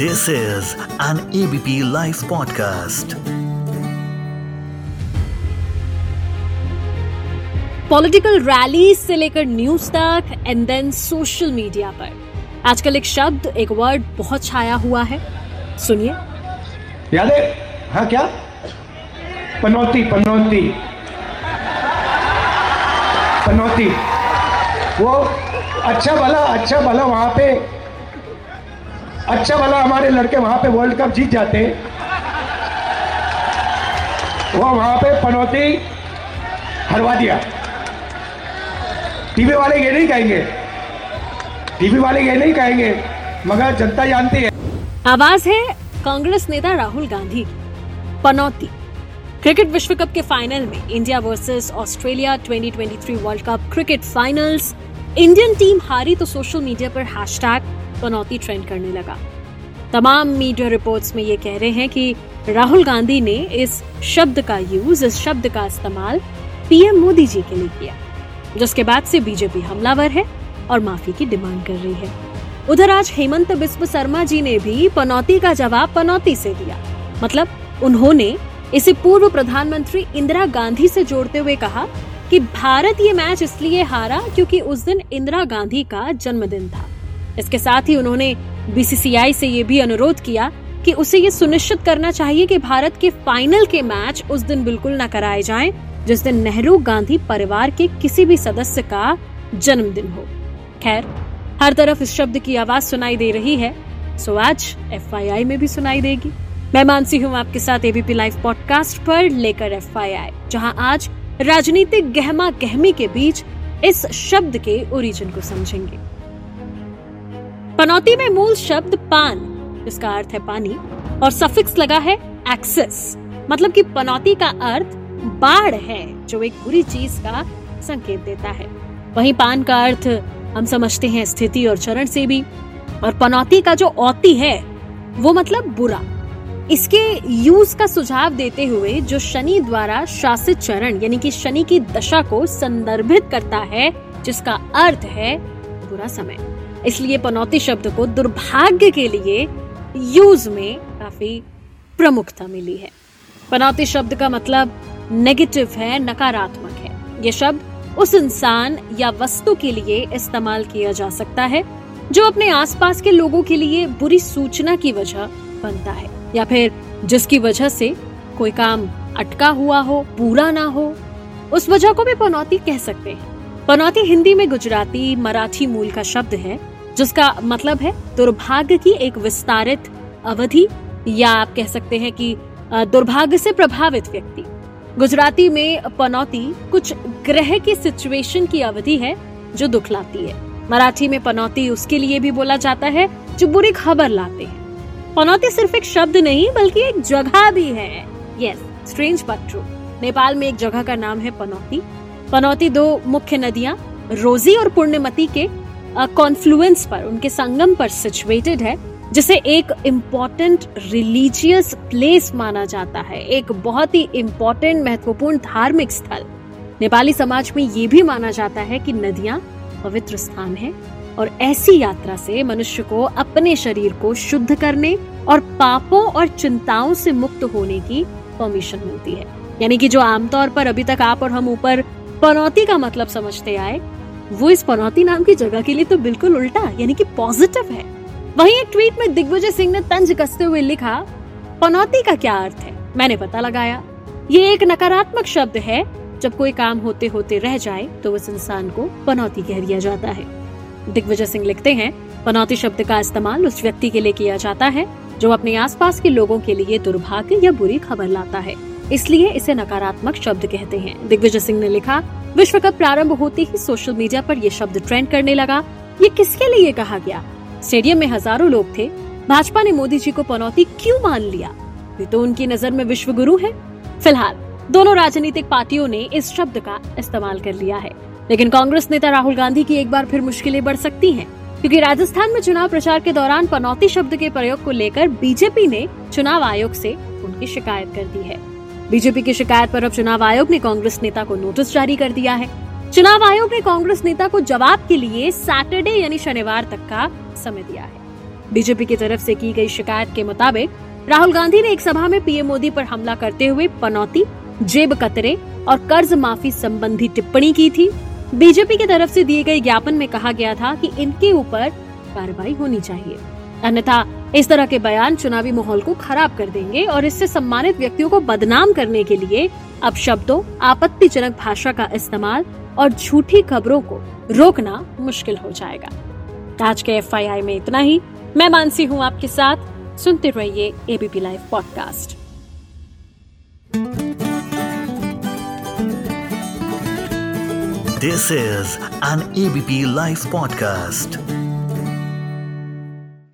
This is an ABP Life podcast. Political rally से लेकर news तक एंड देन सोशल मीडिया पर। आजकल एक शब्द एक वर्ड बहुत छाया हुआ है। सुनिए। याद है? हाँ क्या? पनौती पनौती। पनौती। वो अच्छा भला अच्छा भला वहाँ पे अच्छा भला हमारे लड़के वहाँ पे वर्ल्ड कप जीत जाते। वो वहाँ पे पनौती हरवा दिया। टीवी वाले ये नहीं कहेंगे। टीवी वाले ये नहीं कहेंगे, मगर जनता जानती है। आवाज़ है कांग्रेस नेता राहुल गांधी। पनौती, क्रिकेट विश्व कप के फाइनल में India versus Australia 2023 world cup cricket finals. Indian team हारी तो सोशल मीडिया पर हैशटैग। पनौती ट्रेंड करने लगा। तमाम मीडिया रिपोर्ट्स में ये कह रहे हैं कि राहुल गांधी ने इस शब्द का यूज़ इस शब्द का इस्तेमाल पीएम मोदी जी के लिए किया, जिसके बाद से बीजेपी हमलावर है और माफ़ी की डिमांड कर रही है। उधर आज हेमंत बिस्व शर्मा जी ने भी पनौती का जवाब पनौती से दिया। मतलब उन्होंने इसे पूर्व प्रधानमंत्री इंदिरा गांधी से जोड़ते हुए कहा कि भारत ये मैच इसलिए हारा क्योंकि उस दिन इंदिरा गांधी का जन्मदिन था। इसके साथ ही उन्होंने बीसीसीआई से ये भी अनुरोध किया कि उसे ये सुनिश्चित करना चाहिए कि भारत के फाइनल के मैच उस दिन बिल्कुल न कराए जाएँ, जिस दिन नेहरू गांधी परिवार के किसी भी सदस्य का जन्मदिन हो। खैर, हर तरफ़ इस शब्द की आवाज़ सुनाई दे रही है, सो आज एफआईआई में भी सुनाई देगी। मैं मानसी हूँ आपके साथ एबीपी लाइव पॉडकास्ट पर लेकर एफ़ जहाँ आज राजनीतिक गहमा गहमी के बीच इस शब्द के ओरिजिन को समझेंगे। पनौती में मूल शब्द पान, जिसका अर्थ है पानी, और सफिक्स लगा है एक्सेस मतलब कि पनौती का अर्थ बाढ़ है, जो एक बुरी चीज़ का संकेत देता है। वहीं पान का अर्थ हम समझते हैं स्थिति और चरण से भी, और पनौती का जो औती है, वो मतलब बुरा। इसके यूज़ का सुझाव देते हुए जो शनि द्वारा शासित चरण, यानी कि शनि की दशा को संदर्भित करता है, जिसका अर्थ है बुरा समय। इसलिए पनौती शब्द को दुर्भाग्य के लिए यूज़ में काफ़ी प्रमुखता मिली है। पनौती शब्द का मतलब नेगेटिव है, नकारात्मक है। ये शब्द उस इंसान या वस्तु के लिए इस्तेमाल किया जा सकता है, जो अपने आसपास के लोगों के लिए बुरी सूचना की वजह बनता है, या फिर जिसकी वजह से कोई काम अटका हुआ हो, पूरा ना हो। उस वजह को भी पनौती कह सकते हैं। पनौती हिंदी में गुजराती मराठी मूल का शब्द है जिसका मतलब है दुर्भाग्य की एक विस्तारित अवधि, या आप कह सकते हैं कि दुर्भाग्य से प्रभावित व्यक्ति। गुजराती में पनौती कुछ ग्रह की सिचुएशन की अवधि है जो दुख लाती है। मराठी में पनौती उसके लिए भी बोला जाता है जो बुरी खबर लाते हैं। पनौती सिर्फ़ एक शब्द नहीं, बल्कि एक जगह भी है। Yes strange but true Nepal में एक जगह का नाम है पनौती। पनौती दो मुख्य नदियाँ, रोजी और पुण्यमती के कॉन्फ्लुएंस पर, उनके संगम पर सिचुएटेड है, जिसे एक इम्पोर्टेंट रिलीजियस प्लेस माना जाता है। एक बहुत ही इम्पोर्टेंट महत्वपूर्ण धार्मिक स्थल। नेपाली समाज में ये भी माना जाता है कि नदियाँ पवित्र स्थान है और ऐसी यात्रा से मनुष्य को अपने शरीर को शुद्ध करने और पापों और चिंताओं से मुक्त होने की परमिशन मिलती है। यानी कि जो आमतौर पर अभी तक आप और हम ऊपर पनौती का मतलब समझते आए वो इस पनौती नाम की जगह के लिए तो बिल्कुल उल्टा, यानी कि पॉजिटिव है। वहीं एक ट्वीट में दिग्विजय सिंह ने तंज कसते हुए लिखा पनौती का क्या अर्थ है? मैंने पता लगाया। ये एक नकारात्मक शब्द है। जब कोई काम होते होते रह जाए तो उस इंसान को पनौती कह दिया जाता है। दिग्विजय सिंह लिखते हैं पनौती शब्द का इस्तेमाल उस व्यक्ति के लिए किया जाता है, जो अपने आसपास के लोगों के लिए दुर्भाग्य या बुरी खबर लाता है। इसलिए इसे नकारात्मक शब्द कहते हैं। दिग्विजय सिंह ने लिखा, विश्व कप प्रारंभ होते ही सोशल मीडिया पर यह शब्द ट्रेंड करने लगा। ये किसके लिए कहा गया? स्टेडियम में हज़ारों लोग थे। भाजपा ने मोदी जी को पनौती क्यों मान लिया? वे तो उनकी नज़र में विश्व गुरु है। फ़िलहाल, दोनों राजनीतिक पार्टियों ने इस शब्द का इस्तेमाल कर लिया है। लेकिन कांग्रेस नेता राहुल गांधी की एक बार फिर मुश्किलें बढ़ सकती हैं। क्योंकि राजस्थान में चुनाव प्रचार के दौरान पनौती शब्द के प्रयोग को लेकर बीजेपी ने चुनाव आयोग से उनकी शिकायत कर दी है। बीजेपी की शिकायत पर अब चुनाव आयोग ने कांग्रेस नेता को नोटिस जारी कर दिया है। चुनाव आयोग ने कांग्रेस नेता को जवाब के लिए सैटरडे यानी शनिवार तक का समय दिया है। बीजेपी की तरफ़ से की गई शिकायत के मुताबिक राहुल गांधी ने एक सभा में पीएम मोदी पर हमला करते हुए पनौती, जेब कतरे और कर्ज माफ़ी संबंधी टिप्पणी की थी। बीजेपी की तरफ़ से दिए गए ज्ञापन में कहा गया था कि इनके ऊपर कार्रवाई होनी चाहिए। अन्यथा इस तरह के बयान चुनावी माहौल को खराब कर देंगे और इससे सम्मानित व्यक्तियों को बदनाम करने के लिए अब शब्दों, आपत्तिजनक भाषा का इस्तेमाल और झूठी खबरों को रोकना मुश्किल हो जाएगा। आज के एफआईआई में इतना ही। मैं मानसी हूँ आपके साथ। सुनते रहिए ABP live podcast. This is an ABP Life podcast.